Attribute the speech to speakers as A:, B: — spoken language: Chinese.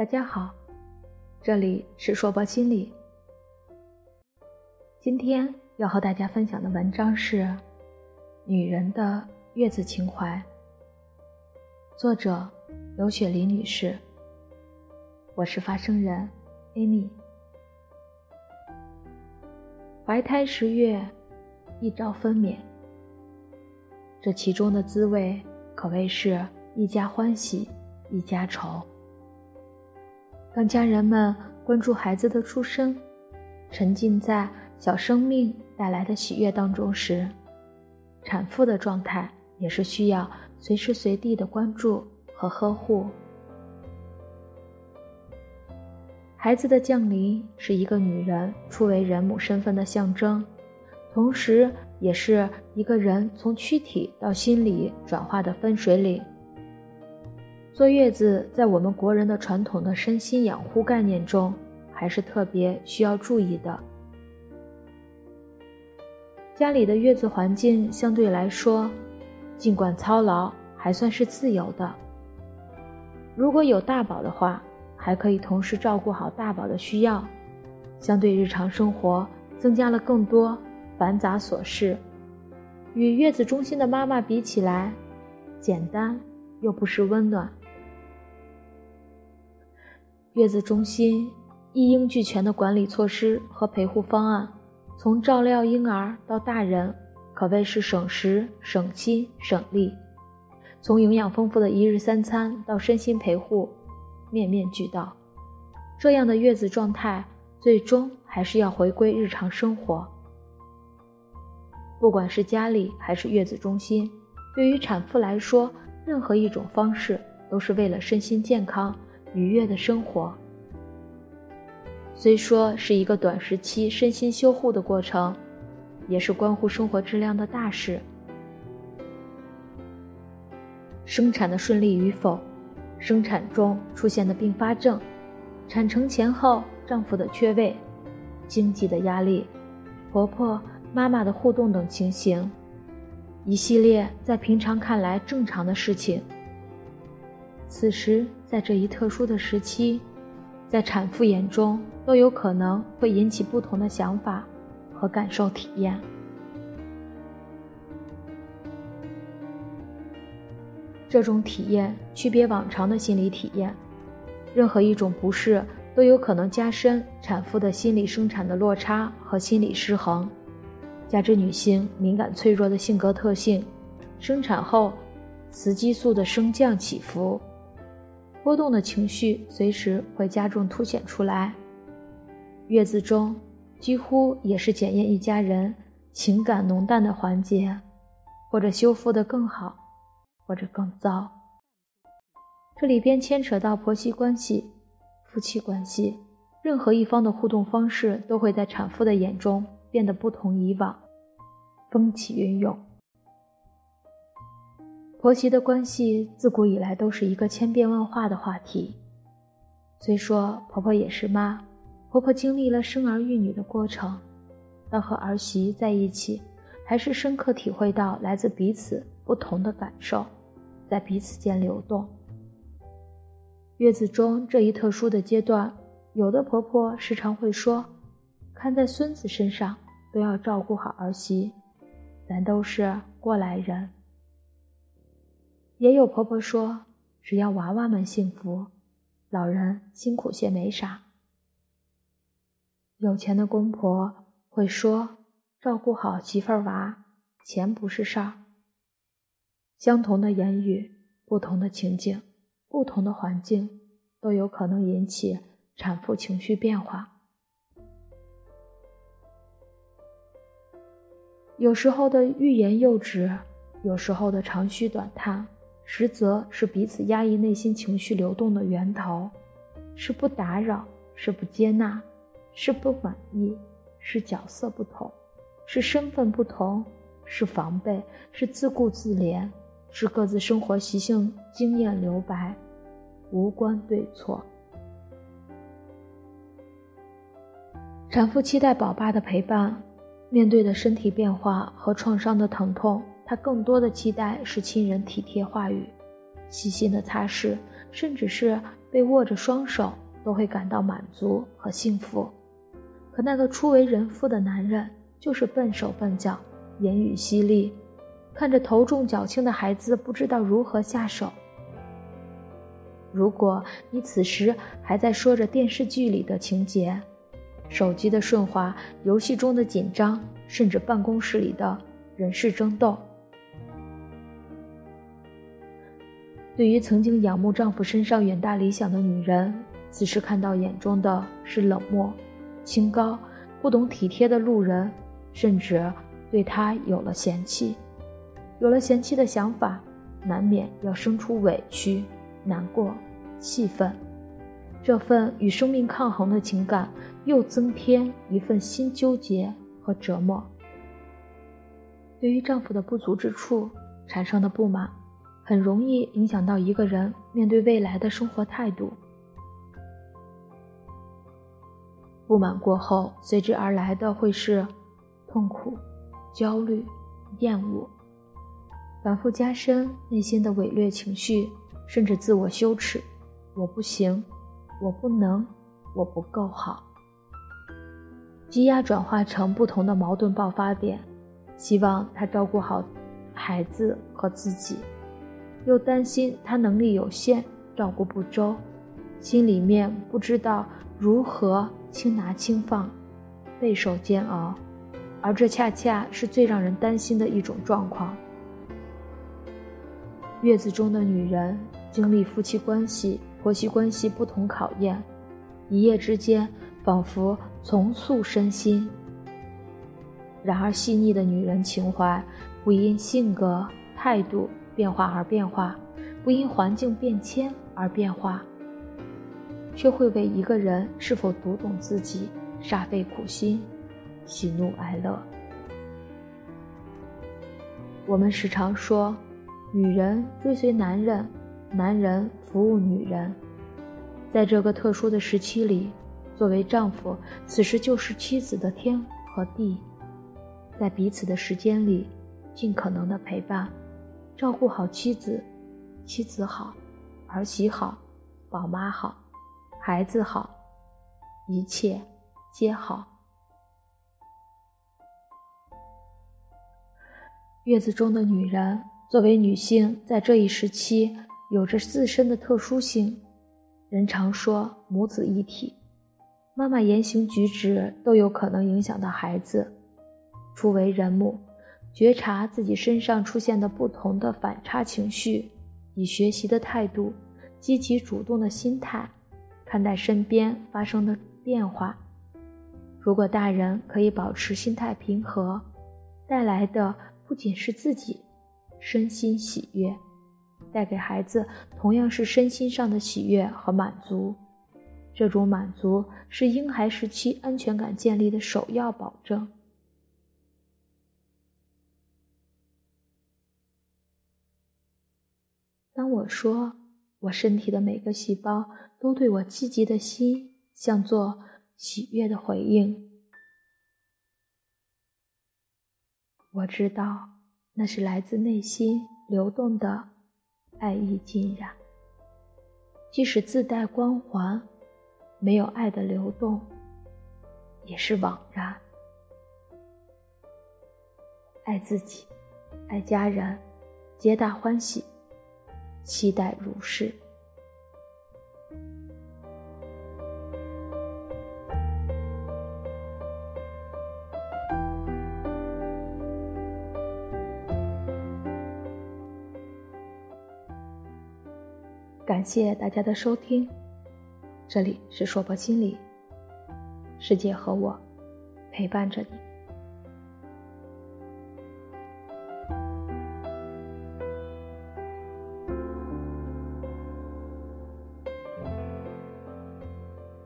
A: 大家好，这里是硕博心理。今天要和大家分享的文章是《女人的月子情怀》，作者刘雪梨女士。我是发声人 Amy。怀胎十月，一朝分娩，这其中的滋味可谓是一家欢喜一家愁。当家人们关注孩子的出生，沉浸在小生命带来的喜悦当中时，产妇的状态也是需要随时随地的关注和呵护。孩子的降临是一个女人初为人母身份的象征，同时也是一个人从躯体到心理转化的分水岭。坐月子在我们国人的传统的身心养护概念中，还是特别需要注意的。家里的月子环境相对来说，尽管操劳，还算是自由的。如果有大宝的话。还可以同时照顾好大宝的需要，相对日常生活增加了更多繁杂琐事。与月子中心的妈妈比起来，简单又不失温暖。月子中心一应俱全的管理措施和陪护方案，从照料婴儿到大人，可谓是省时、省心、省力。从营养丰富的一日三餐到身心陪护。面面俱到，这样的月子状态，最终还是要回归日常生活。不管是家里还是月子中心，对于产妇来说，任何一种方式都是为了身心健康、愉悦的生活。虽说是一个短时期身心修护的过程，也是关乎生活质量的大事。生产的顺利与否。生产中出现的并发症，产程前后丈夫的缺位，经济的压力，婆婆妈妈的互动等情形，一系列在平常看来正常的事情，此时在这一特殊的时期，在产妇眼中都有可能会引起不同的想法和感受体验。这种体验区别往常的心理体验，任何一种不适都有可能加深产妇的心理生产的落差和心理失衡，加之女性敏感脆弱的性格特性，生产后雌激素的升降起伏，波动的情绪随时会加重凸显出来。月子中几乎也是检验一家人情感浓淡的环节，或者修复的更好。或者更糟，这里边牵扯到婆媳关系、夫妻关系，任何一方的互动方式都会在产妇的眼中变得不同以往，风起云涌。婆媳的关系自古以来都是一个千变万化的话题。虽说婆婆也是妈，婆婆经历了生儿育女的过程，但和儿媳在一起，还是深刻体会到来自彼此不同的感受。在彼此间流动。月子中这一特殊的阶段，有的婆婆时常会说：“看在孙子身上，都要照顾好儿媳，咱都是过来人。”也有婆婆说：“只要娃娃们幸福，老人辛苦些没啥。”有钱的公婆会说：“照顾好媳妇儿娃，钱不是事儿。”相同的言语，不同的情境，不同的环境，都有可能引起产妇情绪变化。有时候的欲言又止，有时候的长吁短叹，实则是彼此压抑内心情绪流动的源头，是不打扰，是不接纳，是不满意，是角色不同，是身份不同，是防备，是自顾自怜。是各自生活习性经验留白，无关对错。产妇期待宝爸的陪伴，面对的身体变化和创伤的疼痛，他更多的期待是亲人体贴话语、细心的擦拭，甚至是被握着双手都会感到满足和幸福。可那个初为人父的男人就是笨手笨脚，言语犀利，看着头重脚轻的孩子不知道如何下手。如果你此时还在说着电视剧里的情节，手机的顺滑，游戏中的紧张，甚至办公室里的人事争斗，对于曾经仰慕丈夫身上远大理想的女人，此时看到眼中的是冷漠。清高、不懂体贴的路人，甚至对她有了嫌弃，有了嫌弃的想法，难免要生出委屈、难过、气愤。这份与生命抗衡的情感，又增添一份新纠结和折磨。对于丈夫的不足之处产生的不满，很容易影响到一个人面对未来的生活态度。不满过后，随之而来的会是痛苦、焦虑、厌恶，反复加深内心的伪劣情绪，甚至自我羞耻：“我不行，我不能，我不够好。”积压转化成不同的矛盾爆发点，希望他照顾好孩子和自己，又担心他能力有限，照顾不周，心里面不知道如何。轻拿轻放，备受煎熬，而这恰恰是最让人担心的一种状况。月子中的女人经历夫妻关系、婆媳关系不同考验，一夜之间仿佛重塑身心。然而，细腻的女人情怀不因性格、态度变化而变化，不因环境变迁而变化。却会为一个人是否读懂自己煞费苦心，喜怒哀乐。我们时常说，女人追随男人，男人服务女人。在这个特殊的时期里，作为丈夫，此时就是妻子的天和地，在彼此的时间里，尽可能的陪伴，照顾好妻子，妻子好，儿媳好，宝妈好。孩子好，一切皆好。月子中的女人，作为女性，在这一时期有着自身的特殊性。人常说母子一体，妈妈言行举止都有可能影响到孩子。初为人母，觉察自己身上出现的不同的反差情绪，以学习的态度，积极主动的心态。看待身边发生的变化，如果大人可以保持心态平和，带来的不仅是自己身心喜悦，带给孩子同样是身心上的喜悦和满足。这种满足是婴孩时期安全感建立的首要保证。当我说。我身体的每个细胞都对我积极的心，像做喜悦的回应。我知道，那是来自内心流动的爱意浸染。即使自带光环，没有爱的流动，也是枉然。爱自己，爱家人，皆大欢喜。期待如是。感谢大家的收听，这里是硕博心理，世界和我陪伴着你。